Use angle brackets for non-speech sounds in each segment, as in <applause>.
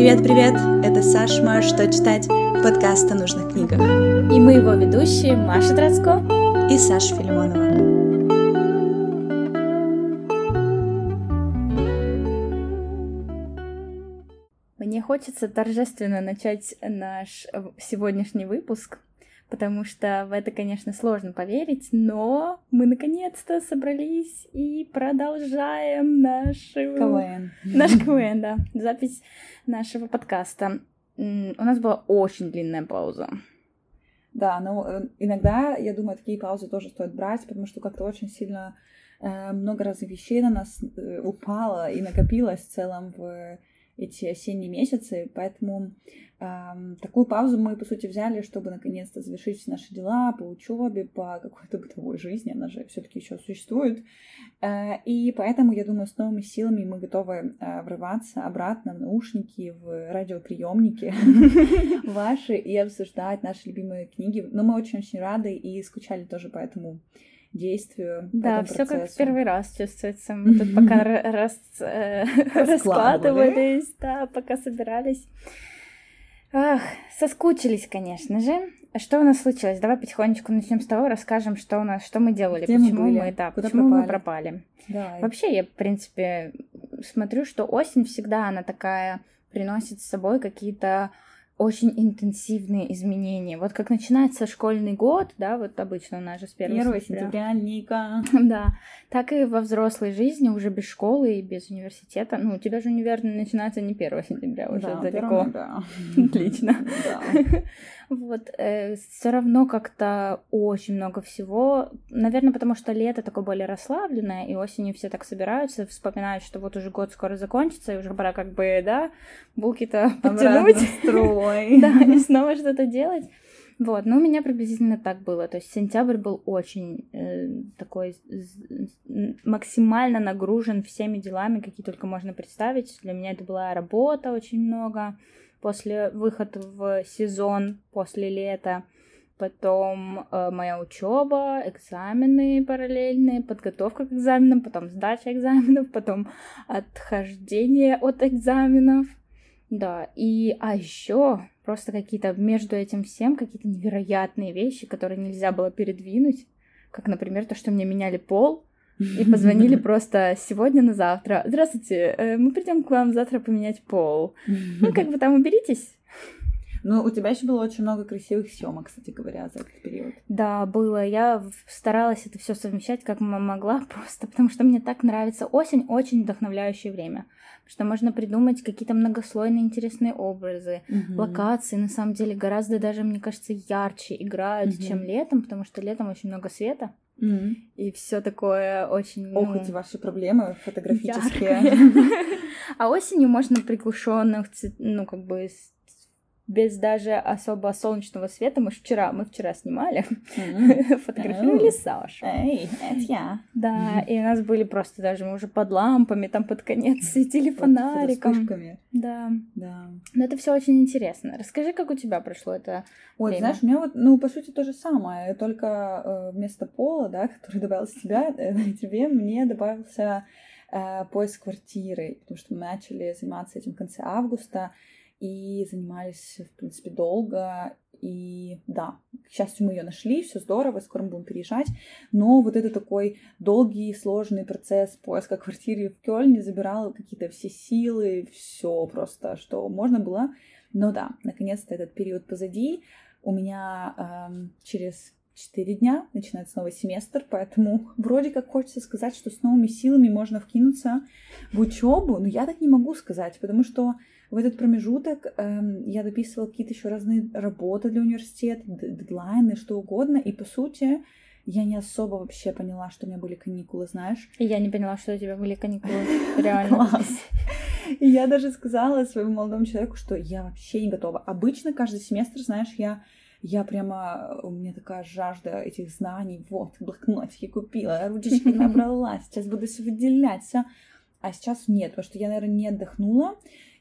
Привет-привет! Это Сашма «Что читать?» подкаст о нужных книгах. И мы его ведущие Маша Троцко и Саша Филимонова. Мне хочется торжественно начать наш сегодняшний выпуск потому что в это, конечно, сложно поверить, но мы наконец-то собрались и продолжаем наш КВН. Наш КВН, да, запись нашего подкаста. У нас была очень длинная пауза. Да, но э, иногда, я думаю, такие паузы тоже стоит брать, потому что как-то очень сильно э, много разных вещей на нас э, упало и накопилось в целом в эти осенние месяцы, поэтому э, такую паузу мы, по сути, взяли, чтобы наконец-то завершить все наши дела по учебе, по какой-то бытовой жизни, она же все-таки еще существует. Э, и поэтому, я думаю, с новыми силами мы готовы э, врываться обратно в наушники, в радиоприемники <laughs> ваши и обсуждать наши любимые книги. Но мы очень-очень рады и скучали тоже по этому действию. Да, все как в первый раз чувствуется. <laughs> Мы тут пока э, <laughs> раскладывались, да, пока собирались. Ах, соскучились, конечно же. Что у нас случилось? Давай потихонечку начнем с того, расскажем, что у нас, что мы делали, Где почему мы, мы, да, Куда почему пропали? мы пропали. Давай. Вообще, я, в принципе, смотрю, что осень всегда она такая приносит с собой какие-то очень интенсивные изменения. Вот как начинается школьный год, да, вот обычно у нас же с 1 сентября. сентября, Ника. Да, так и во взрослой жизни, уже без школы и без университета. Ну, у тебя же универ начинается не 1 сентября, уже да, далеко. да. <laughs> Отлично. <laughs> Вот, э, все равно как-то очень много всего. Наверное, потому что лето такое более расслабленное, и осенью все так собираются, вспоминают, что вот уже год скоро закончится, и уже пора как бы, да, булки-то подтянуть. <laughs> Да, и снова что-то делать. Вот, но у меня приблизительно так было. То есть сентябрь был очень э, такой максимально нагружен всеми делами, какие только можно представить. Для меня это была работа очень много после выхода в сезон, после лета. Потом э, моя учеба, экзамены параллельные, подготовка к экзаменам, потом сдача экзаменов, <laughs> потом отхождение от экзаменов. Да, и а еще просто какие-то между этим всем какие-то невероятные вещи, которые нельзя было передвинуть, как, например, то, что мне меняли пол, и позвонили <laughs> просто сегодня на завтра. Здравствуйте, э, мы придем к вам завтра поменять пол. Ну, как бы там уберитесь. Ну, у тебя еще было очень много красивых съемок, кстати говоря, за этот период. Да, было. Я старалась это все совмещать как могла, <laughs> просто потому что мне так нравится осень, очень вдохновляющее время. Потому что можно придумать какие-то многослойные интересные образы, угу. локации, на самом деле, гораздо даже, мне кажется, ярче играют, угу. чем летом, потому что летом очень много света. Mm-hmm. И все такое очень. Ох, ну, эти ваши проблемы фотографические. <laughs> А осенью можно приглушенных, ну, как бы без даже особо солнечного света. Мы вчера, мы вчера снимали, <laughs> фотографировали Сашу. Эй, это я. Да, и у нас были просто даже, мы уже под лампами, там под конец светили фонариком. Да. Да. Но это все очень интересно. Расскажи, как у тебя прошло это Ой, знаешь, у меня вот, ну, по сути, то же самое, только э, вместо пола, да, <laughs> который добавился тебя, э, тебе, мне добавился э, поиск квартиры, потому что мы начали заниматься этим в конце августа, и занимались, в принципе, долго. И да, к счастью, мы ее нашли, все здорово, скоро мы будем переезжать. Но вот это такой долгий, сложный процесс поиска квартиры в Кёльне забирал какие-то все силы, все просто, что можно было. Но да, наконец-то этот период позади. У меня эм, через четыре дня начинается новый семестр, поэтому <laughs> вроде как хочется сказать, что с новыми силами можно вкинуться в учебу, но я так не могу сказать, потому что в этот промежуток эм, я дописывала какие-то еще разные работы для университета, дедлайны, что угодно, и по сути я не особо вообще поняла, что у меня были каникулы, знаешь. И я не поняла, что у тебя были каникулы. <laughs> Реально. Класс. И я даже сказала своему молодому человеку, что я вообще не готова. Обычно каждый семестр, знаешь, я я прямо, у меня такая жажда этих знаний, вот, блокнотики купила, ручечки набрала, сейчас буду все выделять, все. А сейчас нет, потому что я, наверное, не отдохнула,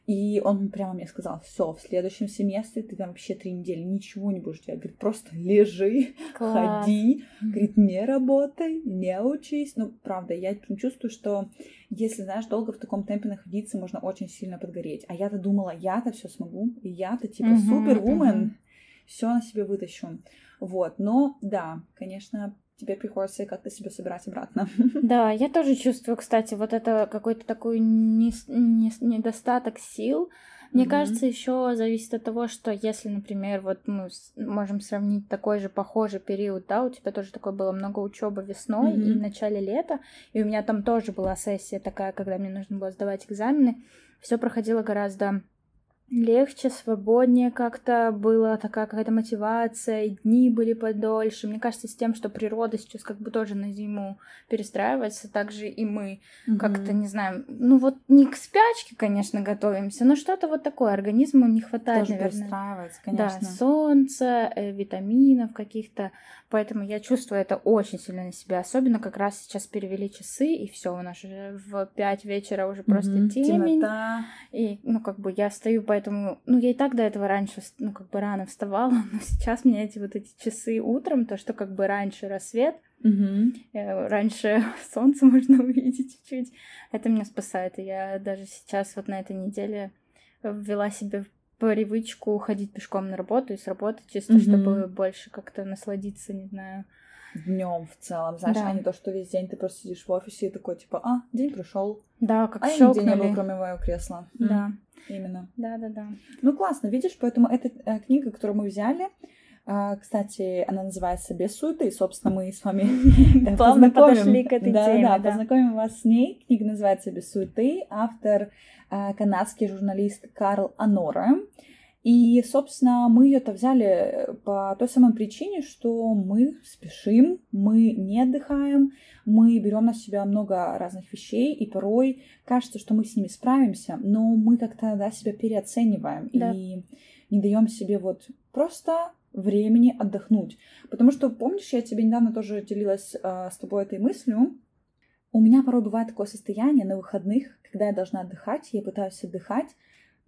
И он прямо мне сказал, все, в следующем семестре ты там вообще три недели ничего не будешь делать. Говорит, просто лежи, Класс. ходи. Говорит, не работай, не учись. Ну, правда, я чувствую, что если, знаешь, долго в таком темпе находиться, можно очень сильно подгореть. А я-то думала, я-то все смогу, и я-то типа супервумен, uh-huh. все на себе вытащу. Вот, но да, конечно, тебе приходится как-то себя собирать обратно. <laughs> Да, я тоже чувствую, кстати, вот это какой-то такой не, не, недостаток сил. Мне mm-hmm. кажется, еще зависит от того, что если, например, вот мы можем сравнить такой же похожий период, да, у тебя тоже такое было много учебы весной mm-hmm. и в начале лета, и у меня там тоже была сессия такая, когда мне нужно было сдавать экзамены, все проходило гораздо легче, свободнее как-то было, такая какая-то мотивация, и дни были подольше. Мне кажется, с тем, что природа сейчас как бы тоже на зиму перестраивается, так же и мы mm-hmm. как-то, не знаю, ну вот не к спячке, конечно, готовимся, но что-то вот такое организму не хватает, тоже наверное. перестраивается, конечно. Да, солнце, э, витаминов каких-то, поэтому я чувствую это очень сильно на себя, особенно как раз сейчас перевели часы, и все у нас уже в 5 вечера уже просто mm-hmm. темень, Темнота. и, ну, как бы я стою по поэтому, ну, я и так до этого раньше, ну, как бы рано вставала, <laughs> но сейчас меня эти вот эти часы утром, то, что как бы раньше рассвет, угу. раньше <laughs> солнце можно <laughs> увидеть чуть-чуть, это меня спасает. И я даже сейчас вот на этой неделе ввела себе привычку ходить пешком на работу и с работы, чисто угу. чтобы больше как-то насладиться, не знаю, днем в целом, знаешь, да. а не то, что весь день ты просто сидишь в офисе и такой, типа, а, день прошел. Да, как а щелкнули. я нигде не был, кроме моего кресла. Да. Именно. Да, да, да. Ну, классно, видишь, поэтому эта э, книга, которую мы взяли, э, кстати, она называется «Без суеты», и, собственно, мы с вами <laughs> плавно подошли к этой да, теме. Да, да, познакомим вас с ней. Книга называется «Без суеты», автор э, канадский журналист Карл Анора. И, собственно, мы ее-то взяли по той самой причине, что мы спешим, мы не отдыхаем, мы берем на себя много разных вещей, и порой кажется, что мы с ними справимся, но мы как-то да, себя переоцениваем да. и не даем себе вот просто времени отдохнуть. Потому что, помнишь, я тебе недавно тоже делилась э, с тобой этой мыслью, у меня порой бывает такое состояние на выходных, когда я должна отдыхать, я пытаюсь отдыхать,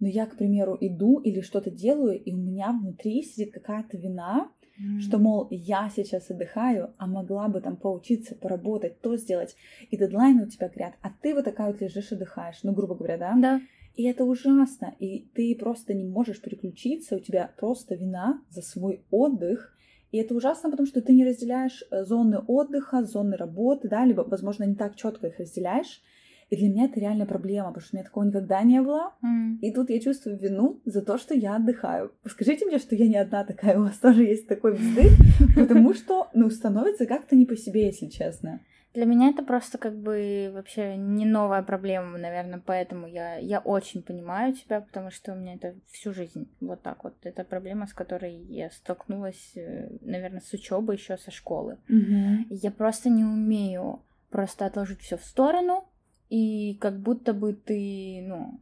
но я, к примеру, иду или что-то делаю, и у меня внутри сидит какая-то вина, mm. что, мол, я сейчас отдыхаю, а могла бы там поучиться, поработать, то сделать, и дедлайны у тебя горят, а ты вот такая вот лежишь, отдыхаешь, ну, грубо говоря, да? Да. И это ужасно, и ты просто не можешь переключиться, у тебя просто вина за свой отдых, и это ужасно, потому что ты не разделяешь э, зоны отдыха, зоны работы, да, либо, возможно, не так четко их разделяешь, и для меня это реально проблема, потому что у меня такого никогда не было. Mm. И тут я чувствую вину за то, что я отдыхаю. Скажите мне, что я не одна такая, <laughs> у вас тоже есть такой вздых, <laughs> потому что, ну, становится как-то не по себе, если честно. Для меня это просто как бы вообще не новая проблема, наверное, поэтому я, я очень понимаю тебя, потому что у меня это всю жизнь вот так вот. Это проблема, с которой я столкнулась, э, наверное, с учебы еще со школы. Mm-hmm. Я просто не умею просто отложить все в сторону, и как будто бы ты, ну,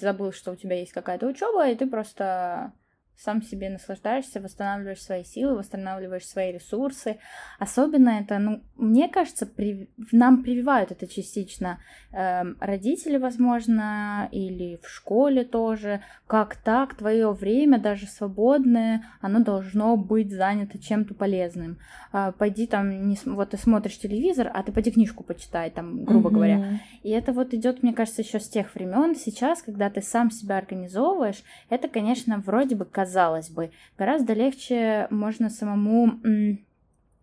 забыл, что у тебя есть какая-то учеба, и ты просто сам себе наслаждаешься, восстанавливаешь свои силы, восстанавливаешь свои ресурсы. Особенно это, ну, мне кажется, при... нам прививают это частично э, родители, возможно, или в школе тоже. Как так, твое время, даже свободное, оно должно быть занято чем-то полезным. Э, пойди там, не... вот ты смотришь телевизор, а ты пойди книжку почитай, там, грубо mm-hmm. говоря. И это вот идет, мне кажется, еще с тех времен. Сейчас, когда ты сам себя организовываешь, это, конечно, вроде бы казалось бы. Гораздо легче можно самому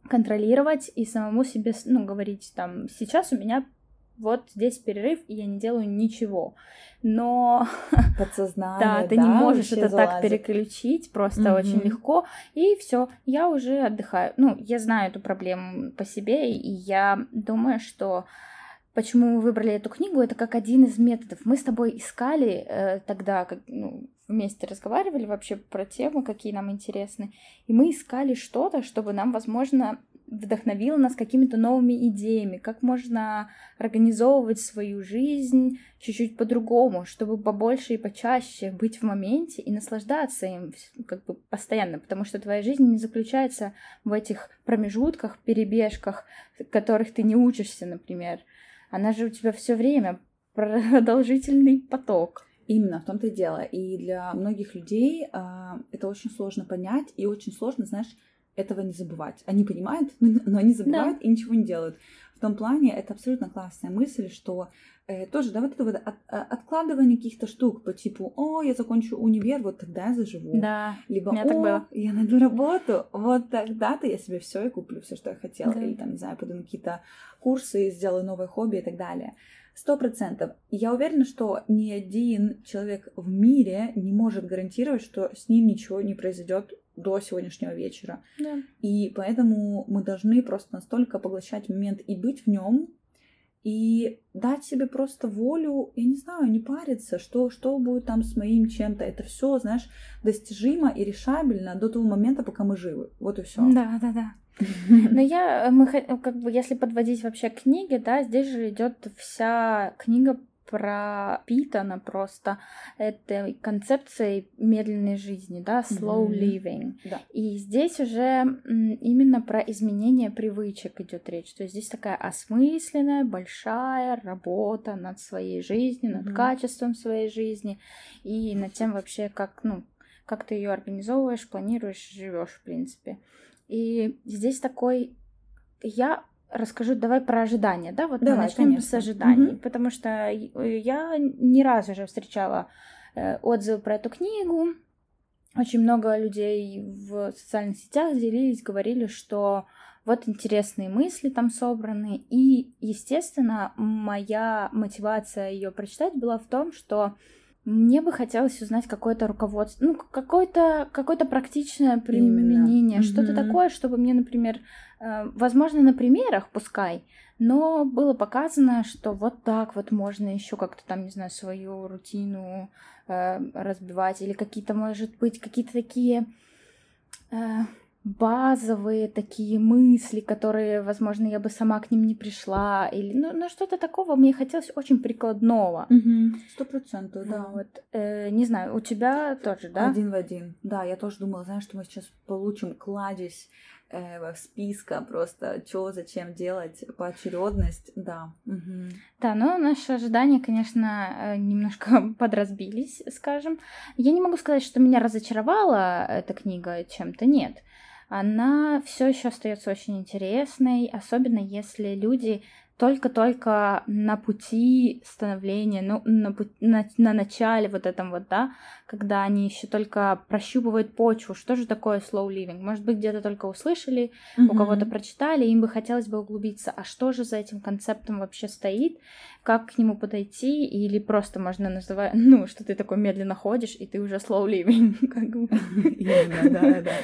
контролировать и самому себе, ну, говорить там, сейчас у меня вот здесь перерыв, и я не делаю ничего. Но... <laughs> Подсознание, Да, ты да, не можешь это залазит. так переключить, просто mm-hmm. очень легко, и все, я уже отдыхаю. Ну, я знаю эту проблему по себе, и я думаю, что почему мы выбрали эту книгу, это как один из методов. Мы с тобой искали э, тогда, как, ну, вместе разговаривали вообще про темы, какие нам интересны, и мы искали что-то, чтобы нам, возможно, вдохновило нас какими-то новыми идеями, как можно организовывать свою жизнь чуть-чуть по-другому, чтобы побольше и почаще быть в моменте и наслаждаться им как бы постоянно, потому что твоя жизнь не заключается в этих промежутках, перебежках, которых ты не учишься, например. Она же у тебя все время <laughs> продолжительный поток. Именно, в том-то и дело. И для многих людей э, это очень сложно понять, и очень сложно, знаешь, этого не забывать. Они понимают, <laughs> но они забывают да. и ничего не делают. В том плане это абсолютно классная мысль, что э, тоже, да, вот это вот от, а, откладывание каких-то штук по типу, о, я закончу универ, вот тогда я заживу. Да. Либо, о, так было. я найду работу, вот тогда-то я себе все и куплю все, что я хотела. Да. Или там, не знаю, пойду на какие-то курсы, сделаю новое хобби и так далее. Сто процентов. Я уверена, что ни один человек в мире не может гарантировать, что с ним ничего не произойдет до сегодняшнего вечера. Да. И поэтому мы должны просто настолько поглощать момент и быть в нем, и дать себе просто волю, я не знаю, не париться, что, что будет там с моим чем-то. Это все, знаешь, достижимо и решабельно до того момента, пока мы живы. Вот и все. Да, да, да. <laughs> Но я, мы, как бы, если подводить вообще книги, да, здесь же идет вся книга пропитана просто этой концепцией медленной жизни, да, slow living. Да. И здесь уже именно про изменение привычек идет речь. То есть здесь такая осмысленная, большая работа над своей жизнью, над mm-hmm. качеством своей жизни и над тем вообще, как, ну, как ты ее организовываешь, планируешь, живешь, в принципе. И здесь такой я расскажу давай про ожидания, да, вот давай, мы начнем конечно. с ожиданий, угу. потому что я ни разу уже встречала э, отзывы про эту книгу, очень много людей в социальных сетях делились, говорили, что вот интересные мысли там собраны, и, естественно, моя мотивация ее прочитать была в том, что мне бы хотелось узнать какое-то руководство, ну, какое-то какое практичное применение, что-то mm-hmm. такое, чтобы мне, например, э, возможно, на примерах, пускай, но было показано, что вот так вот можно еще как-то там, не знаю, свою рутину э, разбивать, или какие-то, может быть, какие-то такие э, базовые такие мысли, которые, возможно, я бы сама к ним не пришла, или ну, ну что-то такого мне хотелось очень прикладного. Сто процентов, да. Вот, э, не знаю, у тебя тоже, да? Один в один. Да, я тоже думала, знаешь, что мы сейчас получим кладезь э, списка просто, что, зачем делать, поочередность, да. Угу. Да, но наши ожидания, конечно, э, немножко <laughs> подразбились, скажем. Я не могу сказать, что меня разочаровала эта книга чем-то, нет она все еще остается очень интересной, особенно если люди только-только на пути становления, ну, на, на, на начале вот этом вот, да, когда они еще только прощупывают почву, что же такое slow living. Может быть, где-то только услышали, mm-hmm. у кого-то прочитали, им бы хотелось бы углубиться, а что же за этим концептом вообще стоит, как к нему подойти, или просто можно называть, <laughs> ну, что ты такой медленно ходишь, и ты уже slow living.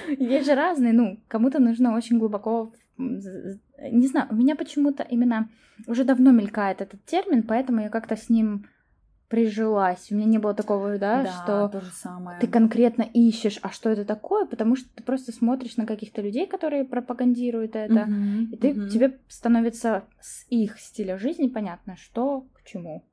<laughs> Есть же разные, ну, кому-то нужно очень глубоко не знаю, у меня почему-то именно уже давно мелькает этот термин, поэтому я как-то с ним прижилась. У меня не было такого, да, да что то же самое. ты конкретно ищешь, а что это такое, потому что ты просто смотришь на каких-то людей, которые пропагандируют это, uh-huh, и ты, uh-huh. тебе становится с их стиля жизни понятно, что к чему.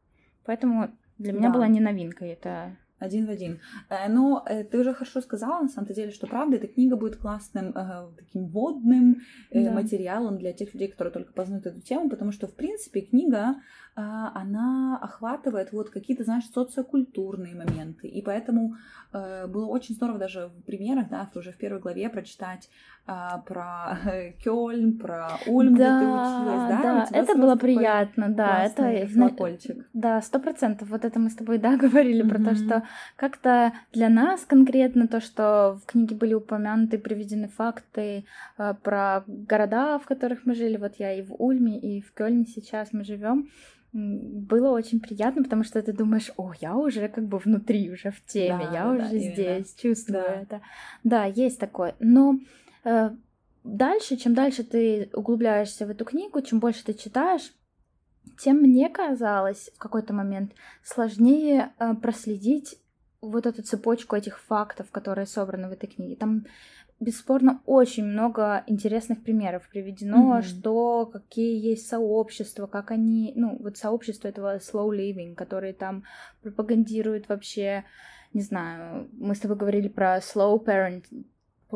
Поэтому для меня да. была не новинкой это один в один. Э, но э, ты уже хорошо сказала, на самом деле, что правда, эта книга будет классным э, таким водным да. материалом для тех людей, которые только познают эту тему, потому что, в принципе, книга, э, она охватывает вот какие-то, знаешь, социокультурные моменты. И поэтому было очень здорово даже в примерах, да, уже в первой главе прочитать а, про Кёльн, про Ульм, да, где ты училась, да? Да, это было приятно, да, это колокольчик. Да, сто процентов. Вот это мы с тобой, да, <laughs> говорили mm-hmm. про то, что как-то для нас конкретно то, что в книге были упомянуты, приведены факты э, про города, в которых мы жили. Вот я и в Ульме, и в Кёльне сейчас мы живем было очень приятно, потому что ты думаешь, о, я уже как бы внутри, уже в теме, да, я да, уже именно. здесь, чувствую да. это. Да, есть такое. Но Э, дальше, чем дальше ты углубляешься в эту книгу, чем больше ты читаешь, тем мне казалось в какой-то момент сложнее э, проследить вот эту цепочку этих фактов, которые собраны в этой книге. Там бесспорно очень много интересных примеров приведено, mm-hmm. что какие есть сообщества, как они, ну вот сообщество этого slow living, которые там пропагандируют вообще, не знаю, мы с тобой говорили про slow parent,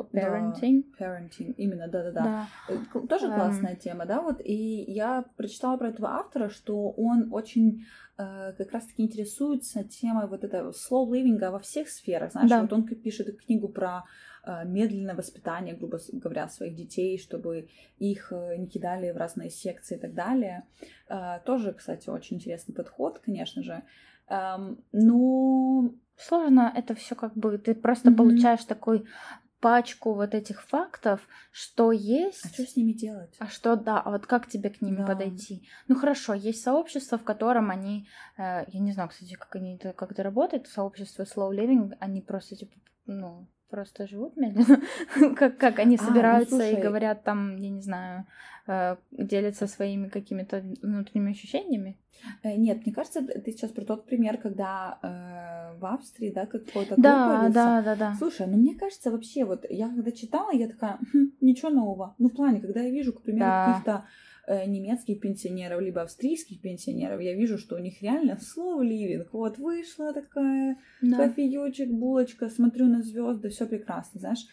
parenting. Да, parenting, именно, да-да-да. Да. Э, Тоже Эм. классная тема, да, вот, и я прочитала про этого автора, что он очень э, как раз-таки интересуется темой вот этого slow living во всех сферах, знаешь, Да. вот он пишет книгу про э, медленное воспитание, грубо говоря, своих детей, чтобы их э, не кидали в разные секции и так далее. Э, Тоже, кстати, очень интересный подход, конечно же. Эм, Но Сложно это все как бы, ты просто Мгм. получаешь такой пачку вот этих фактов, что есть, а что с ними делать? а что да, а вот как тебе к ним Да. подойти? Ну хорошо, есть сообщество, в котором они, э, я не знаю, кстати, как они это как это работает, сообщество slow living, они просто типа, ну просто живут медленно, <laughs> как как они А, ну, собираются и говорят там, я не знаю, э, делятся своими какими-то внутренними ощущениями. Э, Нет, мне кажется, ты сейчас про тот пример, когда э, в Австрии, да, какой-то Да, да, да, да. Слушай, ну мне кажется, вообще, вот я когда читала, я такая, «Хм, ничего нового. Ну, в плане, когда я вижу, к примеру, Да. каких-то немецких пенсионеров, либо австрийских пенсионеров, я вижу, что у них реально slow living. Вот вышла такая, Да. кофеечек, булочка, смотрю на звезды, все прекрасно, знаешь.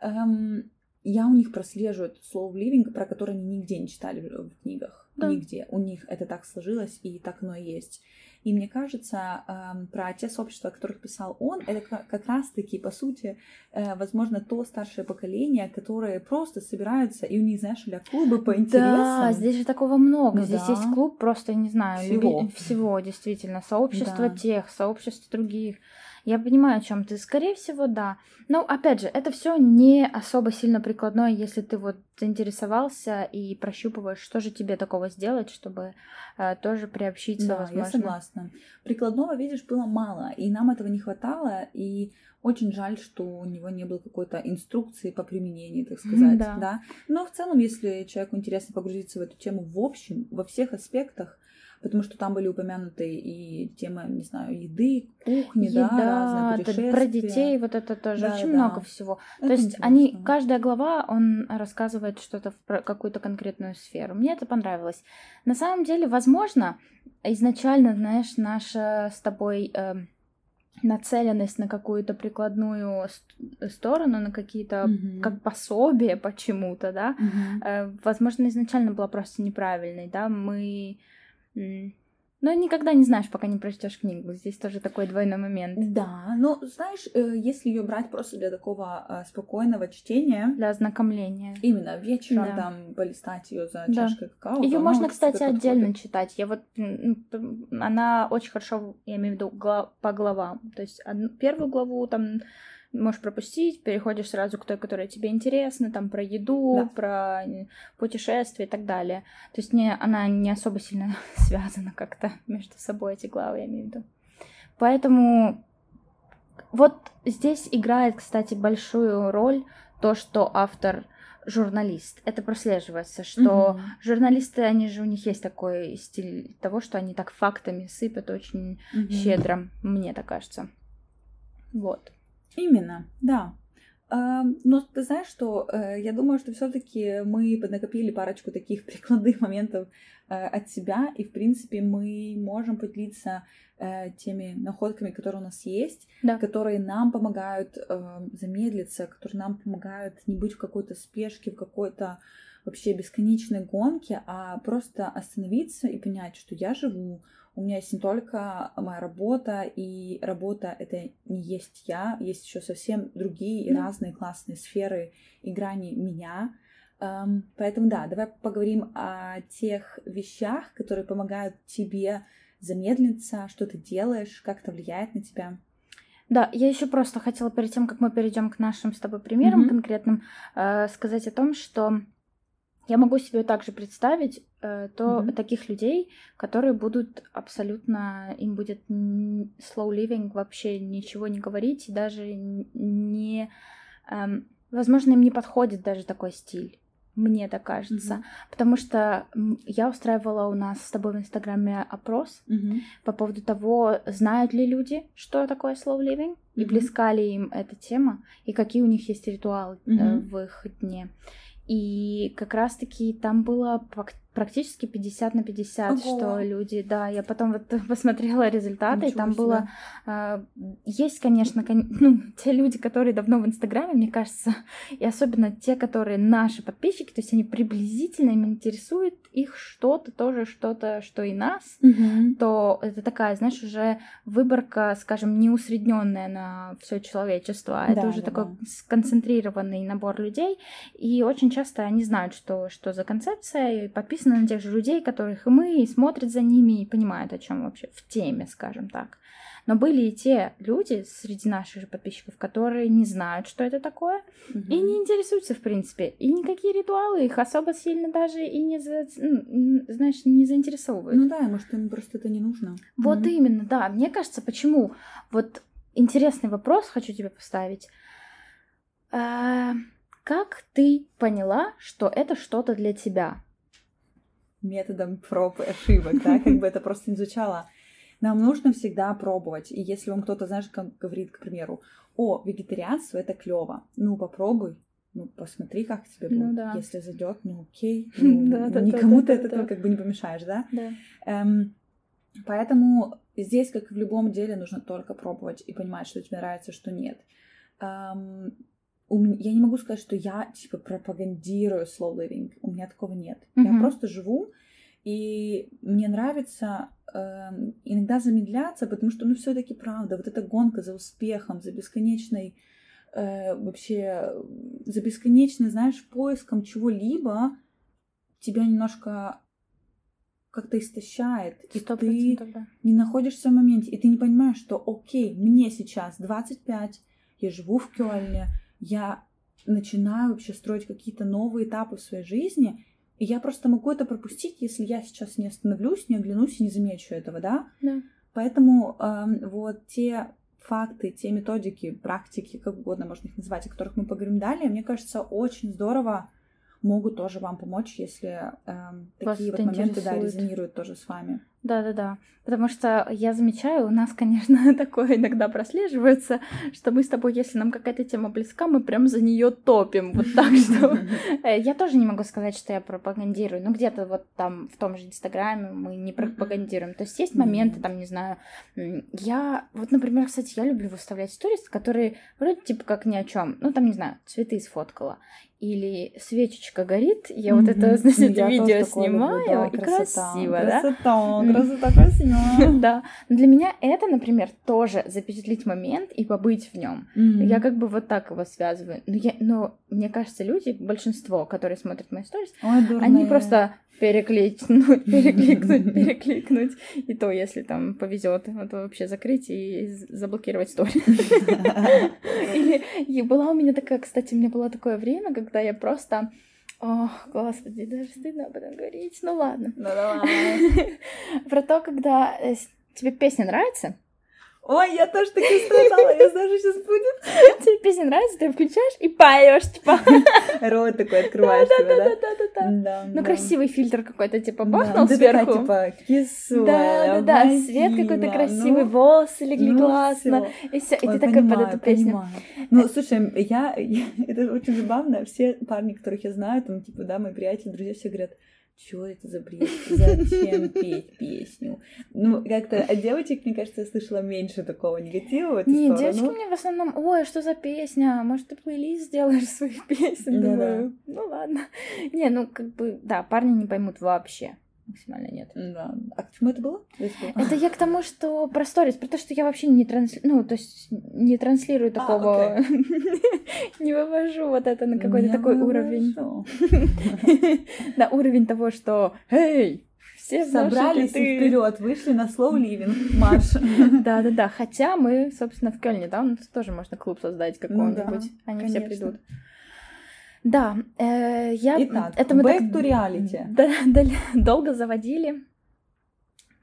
Эм, я у них прослеживаю этот slow living, про который они нигде не читали в в книгах. Да. Нигде. У них это так сложилось, и так оно и есть. И мне кажется, эм, про те сообщества, о которых писал он, это ка- как раз-таки, по сути, э, возможно, то старшее поколение, которые просто собираются, и у них, знаешь, а клубы по интересам. Да, здесь же такого много. Ну здесь да. есть клуб, просто, не знаю, Всего. люби- всего действительно. Сообщество Да. тех, сообщество других. Я понимаю, о чем ты. Скорее всего, да. Но опять же, это все не особо сильно прикладное, если ты вот заинтересовался и прощупываешь, что же тебе такого сделать, чтобы э, тоже приобщиться, Да, возможно. я согласна. Прикладного, видишь, было мало, и нам этого не хватало, и очень жаль, что у него не было какой-то инструкции по применению, так сказать, Да. да. Но в целом, если человеку интересно погрузиться в эту тему в общем, во всех аспектах, потому что там были упомянуты и темы, не знаю, еды, кухни, да, разные Еда, т- путешествия. про детей, вот это тоже Да, очень да, много да. всего. Это То есть они, каждая глава, он рассказывает что-то в какую-то конкретную сферу. Мне это понравилось. На самом деле, возможно, изначально, знаешь, наша с тобой эм, нацеленность на какую-то прикладную ст- сторону, на какие-то Мгм. как пособие почему-то, да, Мгм. э, возможно, изначально была просто неправильной, да, мы... м, Но никогда не знаешь, пока не прочтешь книгу. Здесь тоже такой двойной момент. Да, но знаешь, э, если ее брать просто для такого э, спокойного чтения, Для ознакомления. именно вечером Да. там полистать ее за Да. чашкой какао. Ее можно, кстати, отдельно подходит. читать. Я вот она очень хорошо, я имею в виду по главам. То есть одну- первую главу там можешь пропустить, переходишь сразу к той, которая тебе интересна, там про еду, Да. про путешествия и так далее. То есть не, она не особо сильно <laughs> связана как-то между собой эти главы, я имею в виду. Поэтому вот здесь играет, кстати, большую роль то, что автор журналист. Это прослеживается, что Мгм. Журналисты, они же, у них есть такой стиль того, что они так фактами сыпят очень Мгм. щедро, мне так кажется. Вот. Именно, да. А, Но ты знаешь, что э, я думаю, что все-таки мы поднакопили парочку таких <laughs> прикладных моментов э, от себя, и в принципе мы можем поделиться э, теми находками, которые у нас есть, Да. которые нам помогают замедлиться, которые нам помогают не быть в какой-то спешке, в какой-то вообще бесконечной гонке, а просто остановиться и понять, что я живу, у меня есть не только моя работа, и работа это не есть я, есть еще совсем другие и Да. разные классные сферы и грани меня. Эм, Поэтому да, давай поговорим о тех вещах, которые помогают тебе замедлиться, что ты делаешь, как это влияет на тебя. Да, я еще просто хотела перед тем, как мы перейдем к нашим с тобой примерам Мгм. конкретным, э, сказать о том, что я могу себе также представить э, то Мгм. таких людей, которые будут абсолютно, им будет slow living вообще ничего не говорить, и даже не, эм, возможно, им не подходит даже такой стиль. Мне так кажется. Мгм. Потому что я устраивала у нас с тобой в Инстаграме опрос Мгм. по поводу того, знают ли люди, что такое slow living, и Мгм. близка ли им эта тема, и какие у них есть ритуалы э, Мгм. в их дне. И как раз-таки там было практически 50 на 50, Ого. что люди, да, я потом вот <laughs> посмотрела результаты, и там себе. было, а, есть, конечно, кон- ну, <laughs> те люди, которые давно в Инстаграме, мне кажется, <laughs> и особенно те, которые наши подписчики, то есть они приблизительно, им интересует их что-то, тоже что-то, что и нас, Мгм. то это такая, знаешь, уже выборка, скажем, не усредненная на все человечество, а это Да, уже да, такой да. сконцентрированный набор людей, и очень часто они знают, что, что за концепция, и подписаны на тех же людей, которых и мы, и смотрят за ними, и понимают, о чем вообще в теме, скажем так. Но были и те люди среди наших же подписчиков, которые не знают, что это такое, Мгм. и не интересуются, в принципе. И никакие ритуалы их особо сильно даже и не, за- ну, знаешь, не заинтересовывают. Ну да, может, им просто это не нужно. Вот Мгм. именно, да. Мне кажется, почему? Вот интересный вопрос хочу тебе поставить. А, Как ты поняла, что это что-то для тебя? Методом проб и ошибок, да, как бы это просто не звучало. Нам нужно всегда пробовать. И если вам кто-то, знаешь, как говорит, к примеру, о, вегетарианство это клево, ну попробуй, ну посмотри, как тебе Ну будет. да. Если зайдет, ну окей, <laughs> ну, Да, да, да, никому да, ты да, от этого да. как бы не помешаешь, да? Да. Эм, поэтому здесь, как и в любом деле, нужно только пробовать и понимать, что тебе нравится, что нет. Эм, у ме- я не могу сказать, что я типа пропагандирую slow living. У меня такого нет. Я Мгм. просто живу, и мне нравится эм, иногда замедляться, потому что, ну, все-таки правда, вот эта гонка за успехом, за бесконечной э, вообще за бесконечным, знаешь, поиском чего-либо тебя немножко как-то истощает, и ты да. не находишься в моменте, и ты не понимаешь, что окей, мне сейчас 25, я живу в Кёльне, я начинаю вообще строить какие-то новые этапы в своей жизни, и я просто могу это пропустить, если я сейчас не остановлюсь, не оглянусь и не замечу этого, да? Да. Поэтому эм, вот те факты, те методики, практики, как угодно можно их назвать, о которых мы поговорим далее, мне кажется, очень здорово могут тоже вам помочь, если Вас такие вот моменты да, резонируют тоже с вами. Да, да, да. Потому что я замечаю, у нас, конечно, <laughs> такое иногда прослеживается, что мы с тобой, если нам какая-то тема близка, мы прям за нее топим. Вот так что. <laughs> Э, Я тоже не могу сказать, что я пропагандирую. Ну, где-то вот там в том же Инстаграме мы не пропагандируем. То есть есть моменты, там, не знаю, я... Вот, например, кстати, я люблю выставлять сторис, которые вроде типа как ни о чем. Ну, там, не знаю, цветы сфоткала. Или свечечка горит, я вот это, <laughs> значит, я видео такое люблю, снимаю, да, и красота, красиво, да? Красота, красота, красиво. <laughs> Да. Но для меня это, например, тоже запечатлить момент и побыть в нем. Мгм. Я как бы вот так его связываю. Но, я, но мне кажется, люди, большинство, которые смотрят мои сторис, Ой, они просто перекликнуть, <laughs> перекликнуть, <laughs> перекликнуть. И то, если там повезет, это вообще закрыть и заблокировать сторис. <laughs> Или и была у меня такая, кстати, у меня было такое время, когда я просто... Ох, господи, даже стыдно об этом говорить. Ну ладно. Ну давай. Про то, когда э, тебе песня нравится, Ой, я тоже так страдала, я знаю, что сейчас будет. тебе песня нравится, ты включаешь и поешь, типа. <laughs> Рот такой открываешь тебя, да? Да-да-да. Да. Ну, да. красивый фильтр какой-то, типа, Да, бахнул сверху. типа, кисуя, Да, да, да, свет какой-то Вадима, красивый, ну, волосы легли ну классно, и все, и ты такой под эту песню. Ну, слушай, <laughs> я- это очень забавно. Все парни, которых я знаю, там, типа, да, мои приятели, друзья, все говорят, что это за бред? Зачем <laughs> петь песню? Ну, как-то от девочек, мне кажется, я слышала меньше такого негатива в эту Не, сторону. девочки мне в основном, ой, что за песня, может, ты плейлист сделаешь своих песен, Да-да. думаю, ну ладно. Не, ну, как бы, да, парни не поймут вообще, максимально нет. Да. А к чему это было? Это я к тому, что про сторис, про то, что я вообще не транслирую, ну, то есть не транслирую А, такого, <laughs> не вывожу вот это на какой-то такой уровень. <laughs> На уровень того, что, эй, все Собрались ряды». и вперед, вышли на slow living марш. <laughs> Да, да, да. Хотя мы, собственно, в Кёльне, да, у нас тоже можно клуб создать Ну какой-нибудь. Они все придут. Да, э, я... Итак, это мы back так to reality. да- <laughs> дол- долго заводили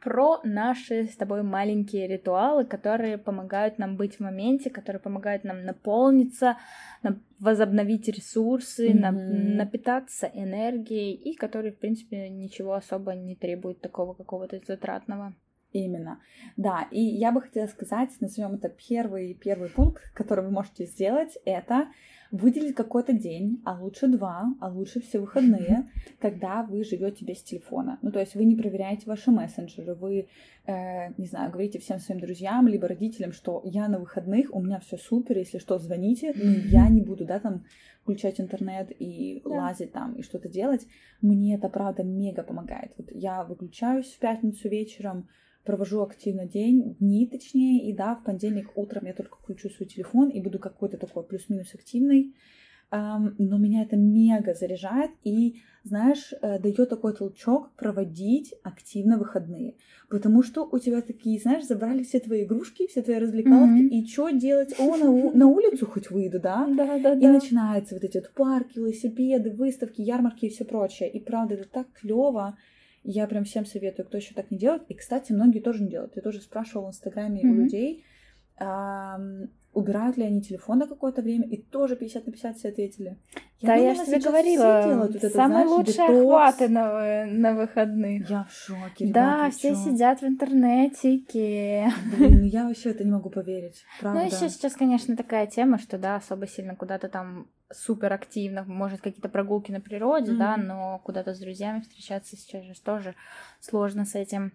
про наши с тобой маленькие ритуалы, которые помогают нам быть в моменте, которые помогают нам наполниться, на- возобновить ресурсы, на- Мгм. напитаться энергией и которые, в принципе, ничего особо не требуют такого какого-то затратного. Именно. Да, и я бы хотела сказать, назовем это первый, первый пункт, который вы можете сделать, это выделить какой-то день, а лучше два, а лучше все выходные, когда вы живете без телефона. Ну, то есть вы не проверяете ваши мессенджеры, вы, э, не знаю, говорите всем своим друзьям, либо родителям, что я на выходных, у меня все супер, если что, звоните, но я не буду, да, там включать интернет и да. лазить там и что-то делать. Мне это, правда, мега помогает. Вот я выключаюсь в пятницу вечером, провожу активно день, дни точнее, и да, в понедельник утром я только включу свой телефон и буду какой-то такой плюс-минус активный. Но меня это мега заряжает и, знаешь, э, дает такой толчок проводить активно выходные. Потому что у тебя такие, знаешь, забрали все твои игрушки, все твои развлекалки, mm-hmm. и что делать? О, на, на улицу хоть выйду, да? Да, да, да. И начинаются вот эти вот парки, велосипеды, выставки, ярмарки и все прочее. И правда, это так клево. Я прям всем советую, кто еще так не делает. И, кстати, многие тоже не делают. Я тоже спрашивала в Инстаграме mm-hmm. у людей, убирают ли они телефон на какое-то время, и тоже 50 на 50 все ответили. Я да, думала, я же тебе говорила, делают, вот это, самые знаешь, лучшие детокс. охваты на, на выходных. Я в шоке. Ребят, да, все чё? сидят в интернетике. Блин, ну я вообще это не могу поверить. Правда. Ну, еще сейчас, конечно, такая тема, что да, особо сильно куда-то там супер активно, может, какие-то прогулки на природе, mm-hmm. да, но куда-то с друзьями встречаться сейчас же тоже сложно с этим.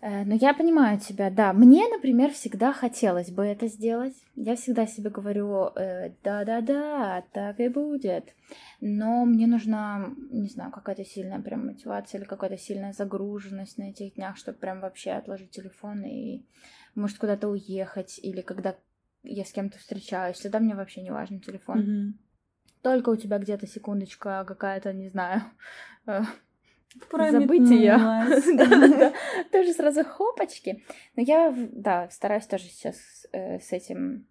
Э, но я понимаю тебя, да. Мне, например, всегда хотелось бы это сделать. Я всегда себе говорю, э, да-да-да, так и будет. Но мне нужна, не знаю, какая-то сильная прям мотивация или какая-то сильная загруженность на этих днях, чтобы прям вообще отложить телефон и, может, куда-то уехать, или когда я с кем-то встречаюсь, тогда мне вообще не важен телефон. Mm-hmm. Только у тебя где-то секундочка какая-то, не знаю, <laughs> забытия. <laughs> да, <laughs> Тоже сразу хопочки. Но я, да, стараюсь тоже сейчас э, с этим.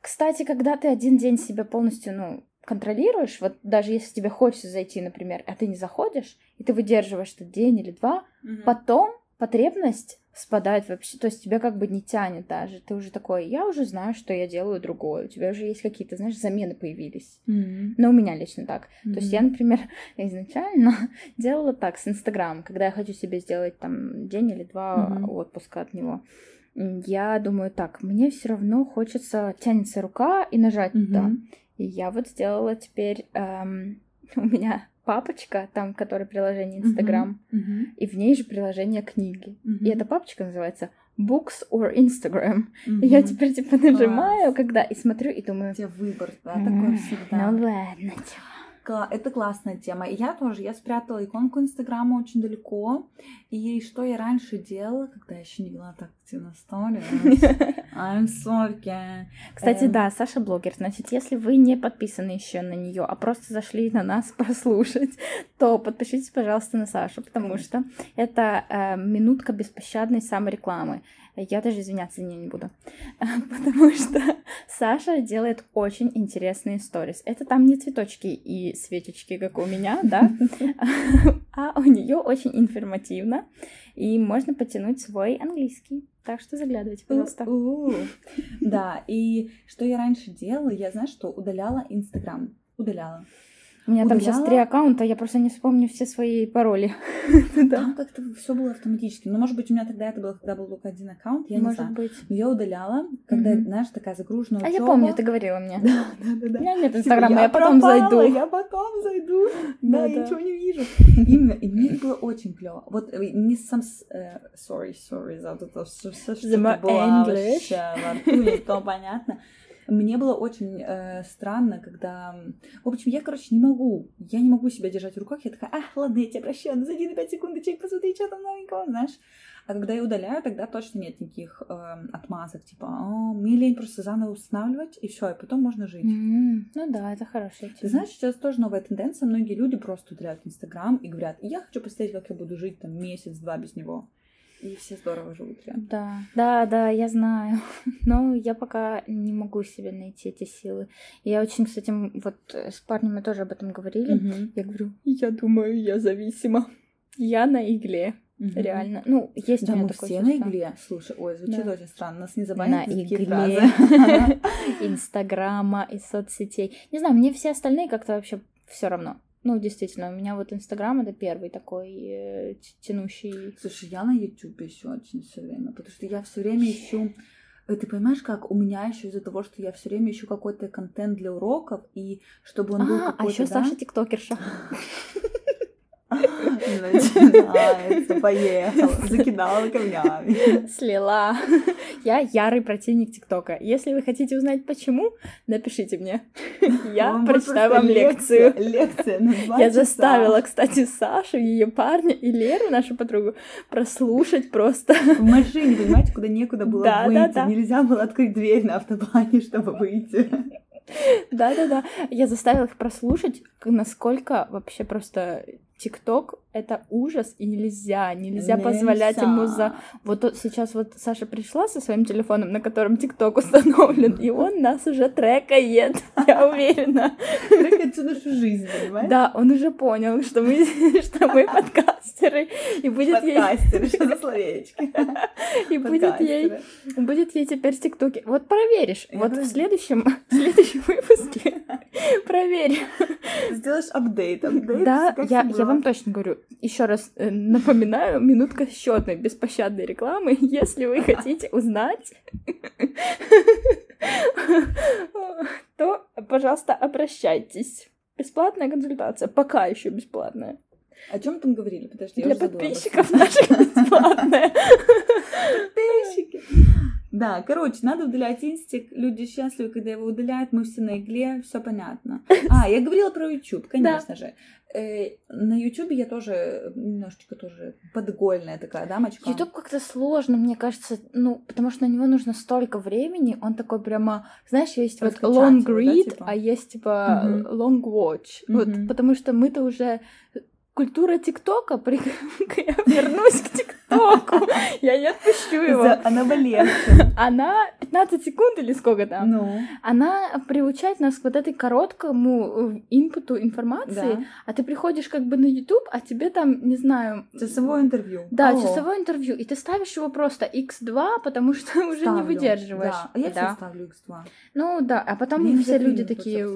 Кстати, когда ты один день себя полностью, ну, контролируешь, вот даже если тебе хочется зайти, например, а ты не заходишь, и ты выдерживаешь этот день или два, потом потребность спадает вообще, то есть тебя как бы не тянет даже, ты уже такой, я уже знаю, что я делаю другое, у тебя уже есть какие-то, знаешь, замены появились, mm-hmm. но у меня лично так, mm-hmm. то есть я, например, <laughs> изначально <laughs> делала так с Инстаграм, когда я хочу себе сделать там день или два mm-hmm. отпуска от него, я думаю, так, мне все равно хочется, тянется рука и нажать mm-hmm. туда, и я вот сделала теперь, эм, <laughs> у меня папочка, там, которая приложение Инстаграм, uh-huh, uh-huh. и в ней же приложение книги. Uh-huh. И эта папочка называется Books or Instagram. Uh-huh. И я теперь типа нажимаю, Класс. когда и смотрю, и думаю... У тебя выбор, да, mm-hmm. такой всегда. Ну ладно, чё. Это классная тема. И я тоже, я спрятала иконку Инстаграма очень далеко. И что я раньше делала, когда я еще не вела так активно сторис. <laughs> I'm sorry. Кстати, эм... да, Саша блогер. Значит, если вы не подписаны еще на нее, а просто зашли на нас <laughs> послушать, то подпишитесь, пожалуйста, на Сашу, потому что это э, минутка беспощадной саморекламы. Я даже извиняться за нее не буду. <laughs> Потому что Саша делает очень интересные сторис. Это там не цветочки и свечечки, как у меня, да, <laughs> а у нее очень информативно. И можно потянуть свой английский. Так что заглядывайте, пожалуйста. Да, и что я раньше делала, я, знаю, что удаляла Инстаграм. Удаляла. У меня удаляла. там сейчас три аккаунта, я просто не вспомню все свои пароли. <laughs> Там как-то все было автоматически. Но, может быть, у меня тогда это было, когда был только один аккаунт, я может не знаю. быть. Но я удаляла, когда, знаешь, такая загруженная А я помню, ты говорила мне. <laughs> Да, да, да. У меня нет инстаграма, я потом зайду. Я потом зайду. <laughs> Да, я ничего не вижу. Именно, и мне было очень клево. Вот э, не сам... Э, sorry, sorry за это все, что было вообще во рту, не то понятно. Мне было очень э, странно, когда... В общем, я, короче, не могу. Я не могу себя держать в руках. Я такая, а, ладно, я тебя прощаю, ну зайди на 5 секундочек, посмотри, что там новенького, знаешь. А когда я удаляю, тогда точно нет никаких э, отмазок, типа, О, мне лень просто заново устанавливать, и все, и потом можно жить. Mm-hmm. Ну да, это хорошая Ты знаешь, сейчас тоже новая тенденция, многие люди просто удаляют Инстаграм и говорят, я хочу посмотреть, как я буду жить там месяц-два без него. И все здорово живут рядом. Да, да, да, я знаю. <laughs> Но я пока не могу себе найти эти силы. Я очень, кстати, вот с парнем мы тоже об этом говорили. Угу. Я говорю, я думаю, я зависима. Я на игле. Угу. Реально. Ну, есть да, у меня мы такое все чувство. на игле. Слушай, ой, звучит да. очень странно. Нас не забанят На игле. <laughs> Инстаграма и соцсетей. Не знаю, мне все остальные как-то вообще все равно. Ну, действительно, у меня вот Инстаграм это первый такой э, тянущий. Слушай, я на Ютубе еще очень все время, потому что я все время ищу Ты понимаешь, как у меня еще из-за того, что я все время ищу какой-то контент для уроков, и чтобы он был а, какой-то... А еще да? Саша тиктокерша. <laughs> Начинается, <laughs> поехала, закидала камнями. Слила. Я ярый противник ТикТока. Если вы хотите узнать почему, напишите мне. Я Вам прочитаю вам лекцию. Лекция два Я часа. заставила, кстати, Сашу, ее парня и Леру, нашу подругу, прослушать просто. В машине, понимаете, куда некуда было Да, да, выйти. да. Нельзя было открыть дверь на автобане, чтобы выйти. Да-да-да. Я заставила их прослушать, насколько вообще просто ТикТок — это ужас, и нельзя, нельзя позволять ему за... Вот сейчас вот Саша пришла со своим телефоном, на котором ТикТок установлен, и он нас уже трекает, <laughs> я уверена. Трекать всю нашу жизнь, понимаешь? Да, он уже понял, что мы, <laughs> что мы подкастеры, и будет ей, Подкастеры, что за словечки? <laughs> и будет ей, будет ей теперь в ТикТоке. Вот проверишь, вот в следующем, в следующем выпуске <laughs> проверь. Сделаешь апдейт, апдейт. Да, я, я вам точно говорю. Еще раз э, напоминаю, минутка счетной беспощадной рекламы. <laughs> Если вы хотите узнать, то, пожалуйста, обращайтесь. Бесплатная консультация, пока еще бесплатная. О чем там говорили? Подожди, я Для этом. подписчиков наших бесплатная. Подписчики. Да, короче, надо удалять инстик. Люди счастливы, когда его удаляют. Мы все на игле, все понятно. А, я говорила про YouTube, конечно же. Э, На YouTube я тоже немножечко тоже подгольная такая дамочка. YouTube как-то сложно, мне кажется, ну, потому что на него нужно столько времени, он такой прямо, знаешь, есть вот long его, да, read, типа? а есть типа Мгм. long watch, вот, Мгм. потому что мы-то уже культура ТикТока, <laughs> при... я вернусь к ТикТоку, <laughs> я не отпущу его. За- Она болевшая. <laughs> Она 15 секунд или сколько там, Ну, она приучает нас к вот этой короткому э, инпуту информации, да. а ты приходишь как бы на YouTube, а тебе там, не знаю, Часовое интервью. да, Алло. часовое интервью, и ты ставишь его просто x2, потому что <laughs> уже не выдерживаешь. Да, а я да. ставлю X2. Ну да, а потом Мне все люди такие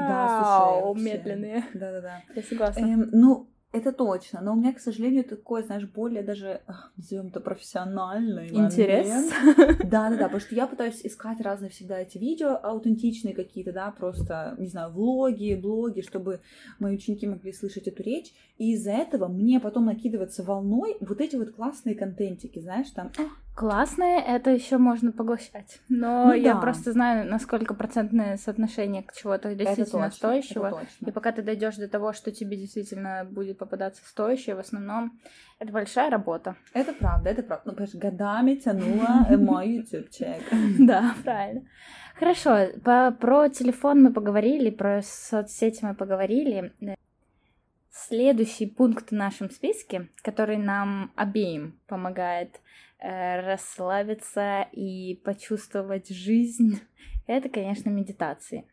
Да, слушай, медленные. Да-да-да. Я согласна. Эм, ну, это точно, но у меня, к сожалению, такой, знаешь, более даже, назовем это профессиональный Интерес. момент. Да, да, да, потому что я пытаюсь искать разные всегда эти видео, аутентичные какие-то, да, просто, не знаю, влоги, блоги, чтобы мои ученики могли слышать эту речь. И из-за этого мне потом накидываться волной вот эти вот классные контентики, знаешь, там, Классное, это еще можно поглощать. Но Ну я да. просто знаю, насколько процентное соотношение к чего-то это действительно точно, стоящего. это точно. И пока ты дойдешь до того, что тебе действительно будет попадаться стоящее, в основном это большая работа. Это правда, это правда. Ну, понимаешь, годами тянула <laughs> мой YouTube-чек. Да, правильно. Хорошо, по- про телефон мы поговорили, про соцсети мы поговорили. Следующий пункт в нашем списке, который нам обеим помогает расслабиться и почувствовать жизнь, <laughs> это, конечно, медитации.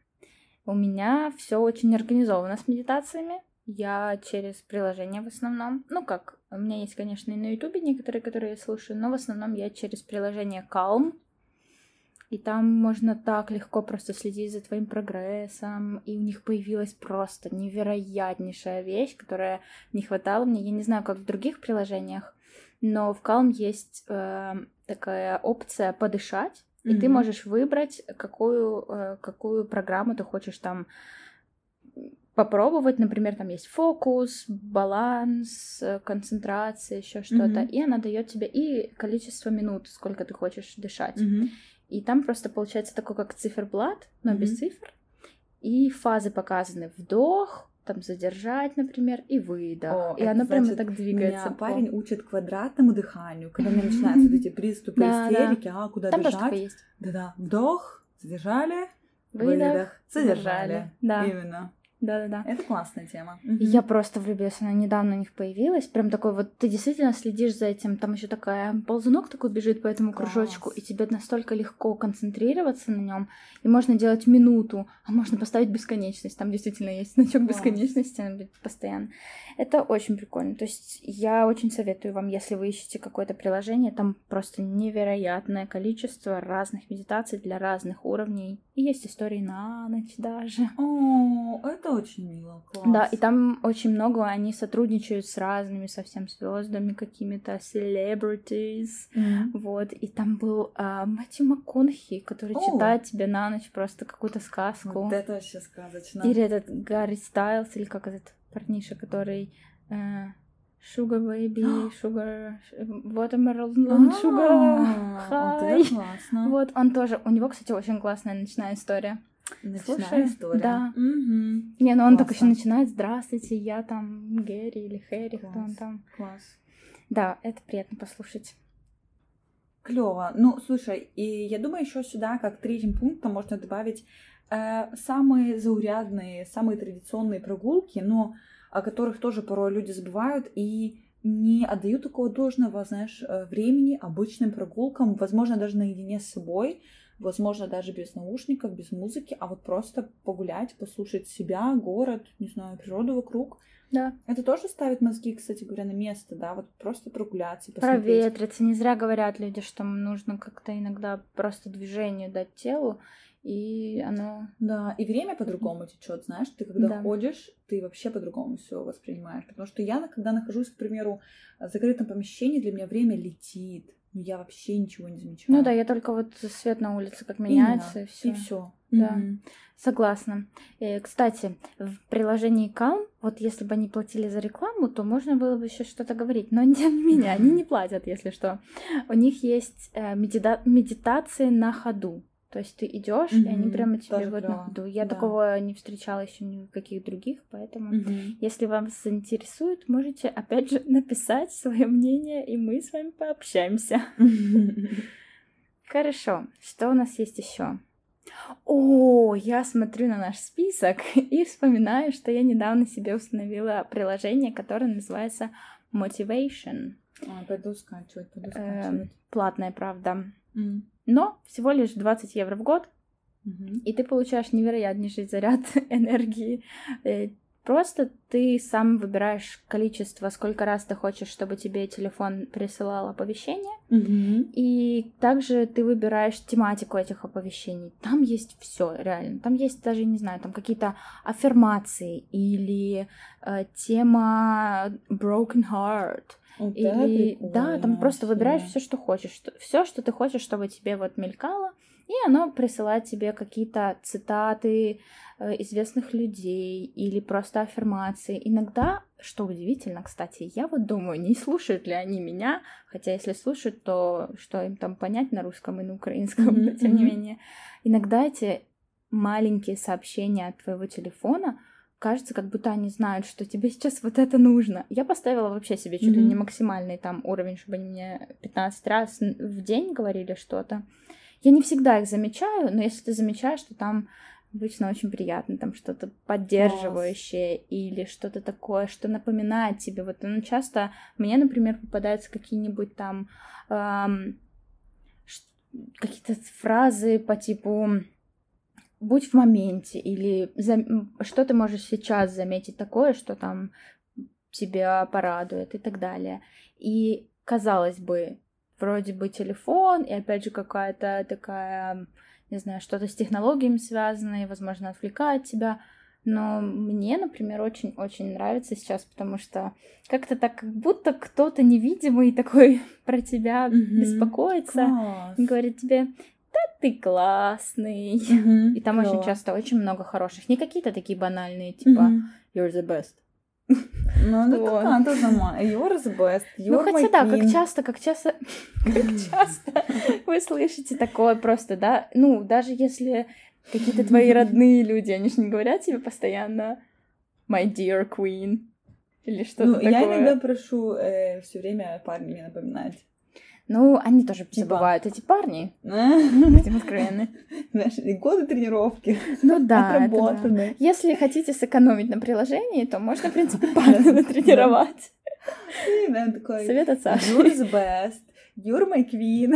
У меня все очень организовано с медитациями. Я через приложение в основном. Ну как, у меня есть, конечно, и на Ютубе некоторые, которые я слушаю, но в основном я через приложение Calm. И там можно так легко просто следить за твоим прогрессом. И у них появилась просто невероятнейшая вещь, которая не хватала мне. Я не знаю, как в других приложениях, но в Calm есть э, такая опция подышать. И ты Мгм. можешь выбрать, какую, э, какую программу ты хочешь там попробовать. Например, там есть фокус, баланс, э, концентрация, еще что-то. Мгм. И она дает тебе и количество минут, сколько ты хочешь дышать. Мгм. И там просто получается такой, как циферблат, но без Мгм. цифр. И фазы показаны. Вдох, там задержать, например, и выдох. О, и оно прямо так двигается. Меня парень учит квадратному дыханию, когда у меня начинаются вот эти приступы истерики, а куда Там бежать? Да-да. Вдох, задержали, Выдох, задержали. Да. Именно. Да-да-да. Это классная тема. Я просто влюбилась, она недавно у них появилась. Прям такой вот, ты действительно следишь за этим. Там еще такая ползунок такой бежит по этому Класс. кружочку, и тебе настолько легко концентрироваться на нем. И можно делать минуту, а можно поставить бесконечность. Там действительно есть значок Класс. бесконечности, она будет постоянно. Это очень прикольно. То есть я очень советую вам, если вы ищете какое-то приложение, там просто невероятное количество разных медитаций для разных уровней. И есть истории на ночь даже. О, это очень мило, класс. Да, и там очень много они сотрудничают с разными совсем звездами, какими-то celebrities. Мгм. Вот, и там был а, Мэтью МакКонахи, который О. читает тебе на ночь просто какую-то сказку. Вот это вообще сказочно. Или этот Гарри Стайлс, или как этот парниша, который э, Sugar Baby, <gasps> Sugar, Watermelon Sugar. А, Вот Hi. Вот, он тоже, у него, кстати, очень классная ночная история. Ночная Слушай, история. да. Мгм. Не, ну он так еще Классно. начинает, здравствуйте, я там Гэри или Хэри, кто он там. Класс. Да, это приятно послушать. Клево. Ну, слушай, и я думаю, еще сюда, как третьим пунктом, можно добавить э, самые заурядные, самые традиционные прогулки, но о которых тоже порой люди забывают и не отдают такого должного, знаешь, э, времени обычным прогулкам, возможно, даже наедине с собой, возможно, даже без наушников, без музыки, а вот просто погулять, послушать себя, город, не знаю, природу вокруг. Да. Это тоже ставит мозги, кстати говоря, на место, да, вот просто прогуляться, посмотреть. Проветриться. Не зря говорят люди, что нужно как-то иногда просто движению дать телу, и оно... Да, и время по-другому течет, знаешь, ты когда Да. ходишь, ты вообще по-другому все воспринимаешь. Потому что я, когда нахожусь, к примеру, в закрытом помещении, для меня время летит. Ну, я вообще ничего не замечаю. Ну да, я только вот свет на улице как меняется, и все. И все. Да. Согласна. Э, Кстати, в приложении Calm, вот если бы они платили за рекламу, то можно было бы еще что-то говорить. Но тем не менее, они не платят, если что. У них есть э, медита- медитации на ходу. То есть ты идешь, и они прямо тебе тоже вот на ходу. Я да. такого не встречала еще ни в каких других, поэтому Мгм. если вам заинтересует, можете опять же написать свое мнение, и мы с вами пообщаемся. <laughs> Хорошо, что у нас есть еще? О, я смотрю на наш список <laughs> и вспоминаю, что я недавно себе установила приложение, которое называется Motivation. А, Пойду скачивать, пойду Эм, скачивать. Платное, правда. М. Но всего лишь 20 евро в год, Мгм. и ты получаешь невероятнейший заряд <laughs> энергии. Э, Просто ты сам выбираешь количество, сколько раз ты хочешь, чтобы тебе телефон присылал оповещение, Мгм. и также ты выбираешь тематику этих оповещений. Там есть все, реально. Там есть даже, не знаю, там какие-то аффирмации или э, тема broken heart. Вот это Или да, там просто выбираешь все, что хочешь. Все, что ты хочешь, чтобы тебе вот мелькало, и оно присылает тебе какие-то цитаты э, известных людей или просто аффирмации. Иногда, что удивительно, кстати, я вот думаю, не слушают ли они меня, хотя если слушают, то что им там понять на русском и на украинском, Мгм, но тем не менее. Иногда эти маленькие сообщения от твоего телефона кажется, как будто они знают, что тебе сейчас вот это нужно. Я поставила вообще себе чуть ли не Мгм. максимальный там уровень, чтобы они мне 15 раз в день говорили что-то. Я не всегда их замечаю, но если ты замечаешь, то там обычно очень приятно, там что-то поддерживающее или что-то такое, что напоминает тебе. Вот ну, часто мне, например, попадаются какие-нибудь там ам, ш- какие-то фразы по типу будь в моменте, или зам- что ты можешь сейчас заметить такое, что там тебя порадует и так далее. И казалось бы, вроде бы телефон, и опять же какая-то такая, не знаю, что-то с технологиями связанное, возможно, отвлекает тебя. Но мне, например, очень-очень нравится сейчас, потому что как-то так, как будто кто-то невидимый такой <laughs> про тебя Мгм. беспокоится Класс. и говорит тебе, ты классный. Мгм. И там очень Клёво. часто очень много хороших. Не какие-то такие банальные, типа Мгм. you're the best. Ну, Вот. такая тоже нормально. You're the best. Ну, хотя да, как часто, как часто, <laughs> как часто вы слышите такое просто, да? Ну, даже если какие-то твои <laughs> родные люди, они же не говорят тебе постоянно my dear queen или что-то Ну, такое. я иногда прошу все время парня мне напоминать. Ну, они тоже Типа. забывают, эти парни, <laughs> будем откровенны. Знаешь, годы тренировки Ну да, да. Если хотите сэкономить на приложении, то можно, в принципе, <laughs> парня натренировать. Такой, Совет от Саши. You're the best. You're my queen.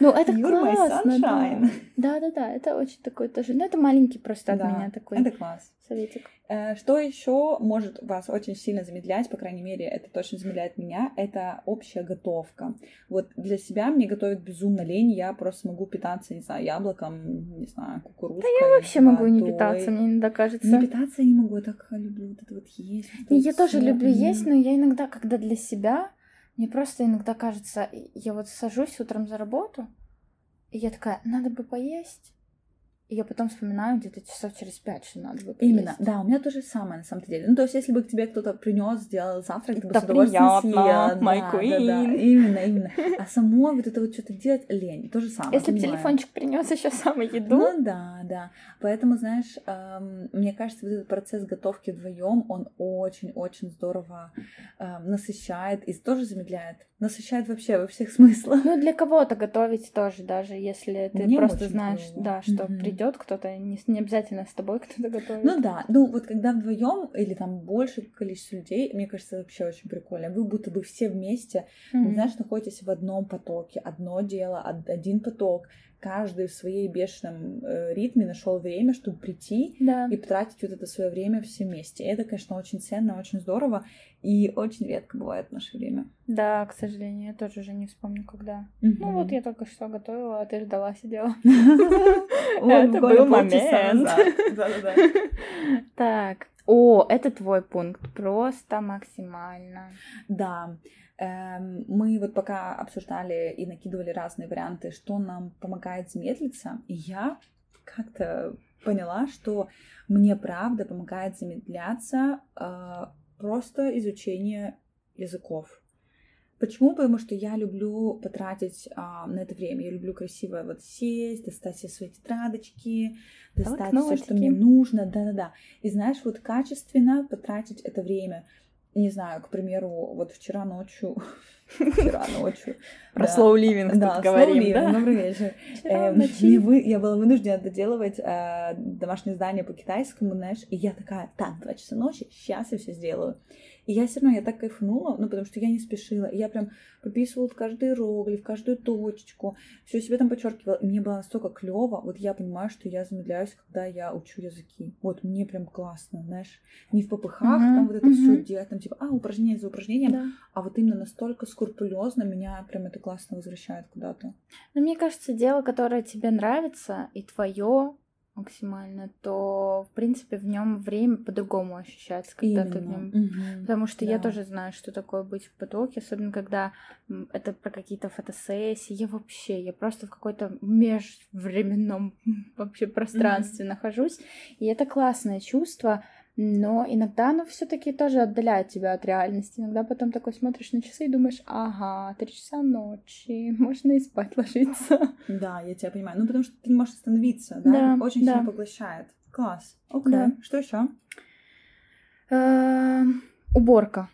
Ну, это You're my классно, да. sunshine. Да-да-да, это очень такой тоже... Ну, это маленький просто от Да, меня такой Это класс. советик. Э, Что еще может вас очень сильно замедлять, по крайней мере, это точно замедляет меня, это общая готовка. Вот для себя мне готовить безумно лень, я просто могу питаться, не знаю, яблоком, не знаю, кукурузкой. Я вообще могу не водой. питаться, мне иногда кажется. Не питаться я не могу, я так люблю вот это вот есть. вот я тоже всё. люблю есть, но я иногда, когда для себя, мне просто иногда кажется, я вот сажусь утром за работу, и я такая, надо бы поесть. И я потом вспоминаю где-то часов через пять, что надо бы поесть. Именно, да, у меня то же самое на самом деле. Ну, то есть, если бы к тебе кто-то принес, сделал завтрак, ты бы с удовольствием съела. my да, да, да, queen. именно, именно. А самой вот это вот что-то делать лень, то же самое. Если бы телефончик принес еще самую еду, Ну да, да. Поэтому, знаешь, мне кажется, вот этот процесс готовки вдвоем, он очень-очень здорово насыщает и тоже замедляет. Насыщает вообще во всех <laughs> смыслах. ну для кого-то готовить тоже, даже если ты Мне просто знаешь, клево. да, что Мгм. придет кто-то, не, не обязательно с тобой <laughs> кто-то готовит. Ну да, ну вот когда вдвоем или там больше количество людей, мне кажется, вообще очень прикольно. Вы будто бы все вместе, Мгм. знаешь, находитесь в одном потоке, одно дело, од- один поток. Каждый в своей бешеном э, ритме нашел время, чтобы прийти да. и потратить вот это свое время все вместе. Это, конечно, очень ценно, очень здорово и очень редко бывает в наше время. Да, к сожалению, я тоже уже не вспомню, когда. Ну вот я только что готовила, а ты ждала, сидела. <laughs> Это был момент. <laughs> Так. О, это твой пункт. Просто максимально. Да, эм, мы вот пока обсуждали и накидывали разные варианты, что нам помогает замедлиться, и я как-то поняла, что мне правда помогает замедляться э, просто изучение языков. Почему? Потому что я люблю потратить а, на это время. Я люблю красиво вот сесть, достать все свои тетрадочки, достать все, что мне нужно, да-да-да. И знаешь, вот качественно потратить это время. Не знаю, к примеру, вот вчера ночью, <laughs> вчера <laughs> ночью, Про slow living да, говорим, да? добрый вечер. <laughs> Эм, я была вынуждена доделывать э, домашнее задание по китайскому, знаешь, и я такая, так, два часа ночи, сейчас я все сделаю. И я все равно, я так кайфанула, ну, потому что я не спешила. И я прям прописывала каждый иероглиф, каждую точечку, все себе там подчеркивала. И мне было настолько клево. Вот я понимаю, что я замедляюсь, когда я учу языки. Вот мне прям классно, знаешь. Не в попыхах, Мгм, там вот это все мгм. делать, там типа, а, упражнение за упражнением, Да. а вот именно настолько скрупулезно меня прям это классно возвращает куда-то. Но мне кажется, дело, которое тебе нравится, и твое максимально, то, в принципе, в нем время по-другому ощущается, когда ты в Именно. нем Мгм. Потому что я Да. тоже знаю, что такое быть в потоке, особенно когда это про какие-то фотосессии. Я вообще, я просто в какой-то межвременном вообще пространстве нахожусь. И это классное чувство, но иногда оно все-таки тоже отдаляет тебя от реальности. Иногда потом такой смотришь на часы и думаешь, ага, три часа ночи, <laughs> можно и спать ложиться. Да, я тебя понимаю. Ну, потому что ты не можешь остановиться, да? Да, Очень да. сильно поглощает. Класс. Окей. Да. Что еще? Эм, Уборка.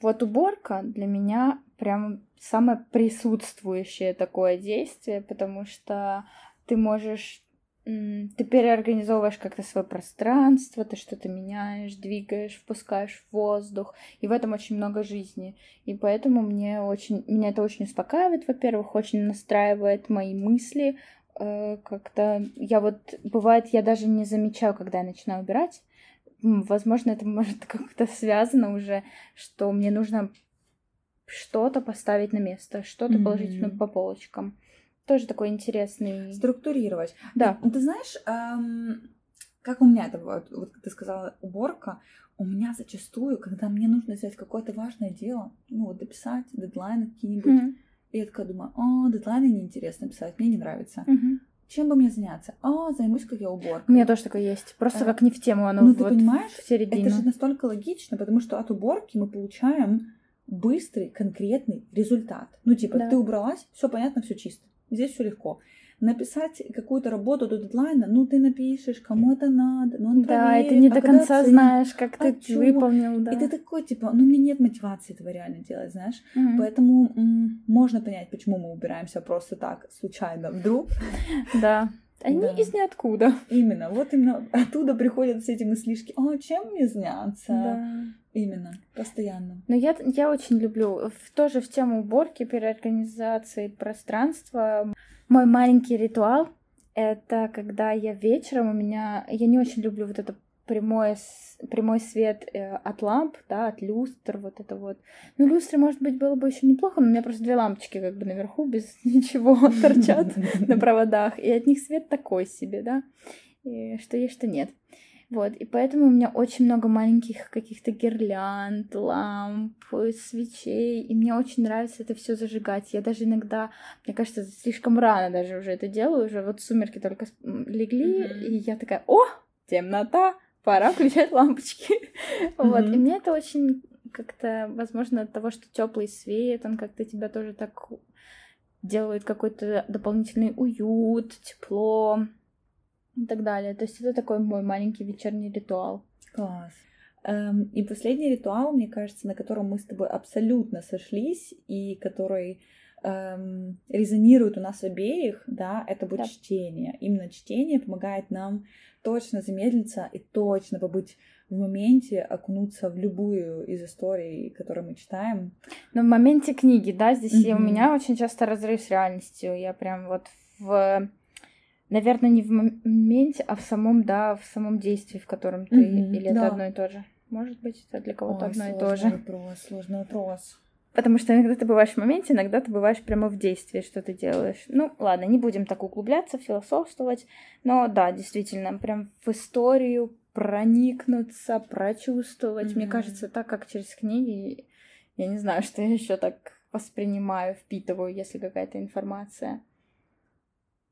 Вот уборка для меня прям самое присутствующее такое действие, потому что ты можешь ты переорганизовываешь как-то свое пространство, ты что-то меняешь, двигаешь, впускаешь воздух, и в этом очень много жизни. И поэтому мне очень, меня это очень успокаивает, во-первых, очень настраивает мои мысли, э, как-то я вот, бывает, я даже не замечаю, когда я начинаю убирать, Возможно, это может <laughs> как-то связано уже, что мне нужно что-то поставить на место, что-то положить Мгм. по полочкам. Тоже такой интересный. Структурировать. Да. Ты, ты знаешь, эм, как у меня это? Вот как ты сказала, уборка. У меня зачастую, когда мне нужно сделать какое-то важное дело, ну, вот дописать дедлайны какие-нибудь, Мгм. и я такая думаю, о, дедлайны неинтересно писать, мне не нравится. Мгм. Чем бы мне заняться? А, займусь, как я уборкой. У меня тоже такое есть. Просто Э, как не в тему, оно Ну, ты вот понимаешь, в середину. Это же настолько логично, потому что от уборки мы получаем быстрый, конкретный результат. Ну, типа, Да. ты убралась, все понятно, все чисто. Здесь все легко. Написать какую-то работу до дедлайна, ну ты напишешь, кому это надо, ну он Да, и ты проверит, не а до когда конца оценит? знаешь, как а ты чё? выполнил, да. И ты такой, типа, ну мне нет мотивации этого реально делать, знаешь. Мгм. Поэтому м, можно понять, почему мы убираемся просто так, случайно, вдруг. <laughs> Да. Они Да. из ниоткуда. Именно, вот именно оттуда приходят все эти мыслишки, о, чем мне заняться? Да. Именно, постоянно. Но я, я очень люблю, в, тоже в тему уборки, переорганизации пространства. Мой маленький ритуал — это когда я вечером, у меня... Я не очень люблю вот это прямой, прямой свет э, от ламп, да, от люстр, вот это вот. Ну, люстры, может быть, было бы еще неплохо, но у меня просто две лампочки как бы наверху без <laughs> ничего торчат <laughs> на проводах, и от них свет такой себе, да, и что есть, что нет. Вот, и поэтому у меня очень много маленьких каких-то гирлянд, ламп, свечей, и мне очень нравится это все зажигать. Я даже иногда, мне кажется, слишком рано даже уже это делаю, уже вот сумерки только легли, mm-hmm. и я такая, о, темнота, пора включать лампочки. Mm-hmm. <laughs> Вот, и мне это очень как-то, возможно, от того, что теплый свет, он как-то тебя тоже так делает какой-то дополнительный уют, тепло и так далее. То есть это такой мой маленький вечерний ритуал. Класс. Эм, и последний ритуал, мне кажется, на котором мы с тобой абсолютно сошлись и который эм, резонирует у нас обеих, да, это будет да. чтение. Именно чтение помогает нам точно замедлиться и точно побыть в моменте, окунуться в любую из историй, которые мы читаем. Но в моменте книги, да, здесь mm-hmm. у меня очень часто разрыв с реальностью. Я прям вот в наверное, не в моменте, а в самом, да, в самом действии, в котором ты, mm-hmm, или да. это одно и то же. Может быть, это для кого-то Ой, одно и то же. вопрос, сложный вопрос. Потому что иногда ты бываешь в моменте, иногда ты бываешь прямо в действии, что ты делаешь. Ну, ладно, не будем так углубляться, философствовать. Но да, действительно, прям в историю проникнуться, прочувствовать. Mm-hmm. Мне кажется, так как через книги, я не знаю, <laughs> что я еще так воспринимаю, впитываю, если какая-то информация.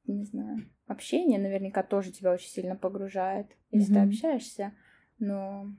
Не знаю. Общение наверняка тоже тебя очень сильно погружает, если mm-hmm. ты общаешься. Но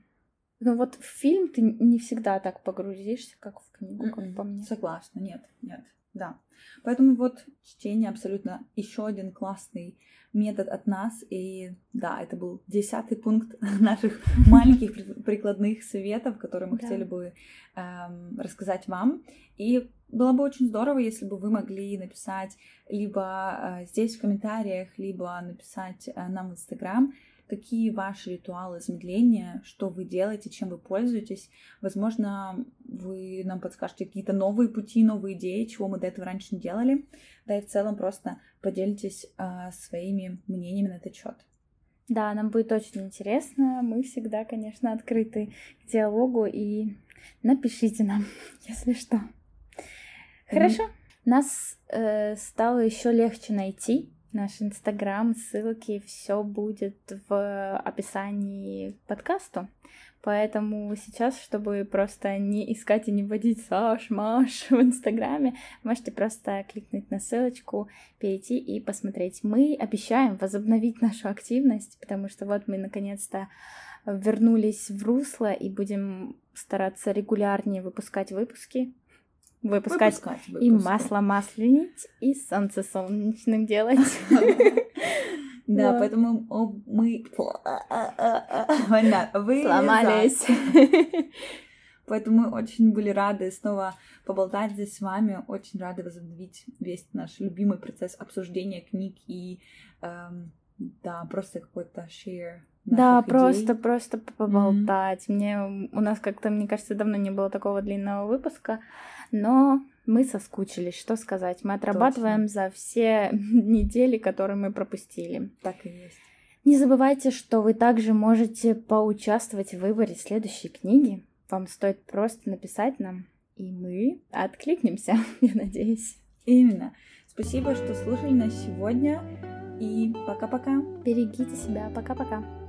но вот в фильм ты не всегда так погрузишься, как в книгу, как mm-hmm. по мне. Согласна, нет, нет, да. Поэтому вот чтение абсолютно еще один классный метод от нас. И да, это был десятый пункт <laughs> наших <laughs> маленьких прикладных советов, которые мы да. хотели бы эм, рассказать вам. И было бы очень здорово, если бы вы могли написать либо э, здесь в комментариях, либо написать э, нам в Инстаграм, какие ваши ритуалы замедления, что вы делаете, чем вы пользуетесь. Возможно, вы нам подскажете какие-то новые пути, новые идеи, чего мы до этого раньше не делали. Да и в целом просто поделитесь э, своими мнениями на этот счет. Да, нам будет очень интересно. Мы всегда, конечно, открыты к диалогу и напишите нам, <laughs> если что. Хорошо. Mm-hmm. Нас э, стало еще легче найти наш инстаграм, ссылки, все будет в описании подкасту. Поэтому сейчас, чтобы просто не искать и не вводить Саш, Маш в Инстаграме, можете просто кликнуть на ссылочку, перейти и посмотреть. Мы обещаем возобновить нашу активность, потому что вот мы наконец-то вернулись в русло и будем стараться регулярнее выпускать выпуски выпускать, выпускать и масло масленить, и солнце солнечным делать. <laughs> Да, поэтому мы сломались. <laughs> Поэтому мы очень были рады снова поболтать здесь с вами, очень рады возобновить весь наш любимый процесс обсуждения книг и эм, да, просто какой-то share да, идей. просто, просто поболтать. Mm-hmm. Мне у нас как-то, мне кажется, давно не было такого длинного выпуска, но мы соскучились, что сказать. Мы отрабатываем Точно. за все <laughs> недели, которые мы пропустили. Так и есть. Не забывайте, что вы также можете поучаствовать в выборе следующей книги. Вам стоит просто написать нам, и мы откликнемся, <laughs> я надеюсь. Именно. Спасибо, что слушали нас сегодня. И пока-пока. Берегите себя. Пока-пока.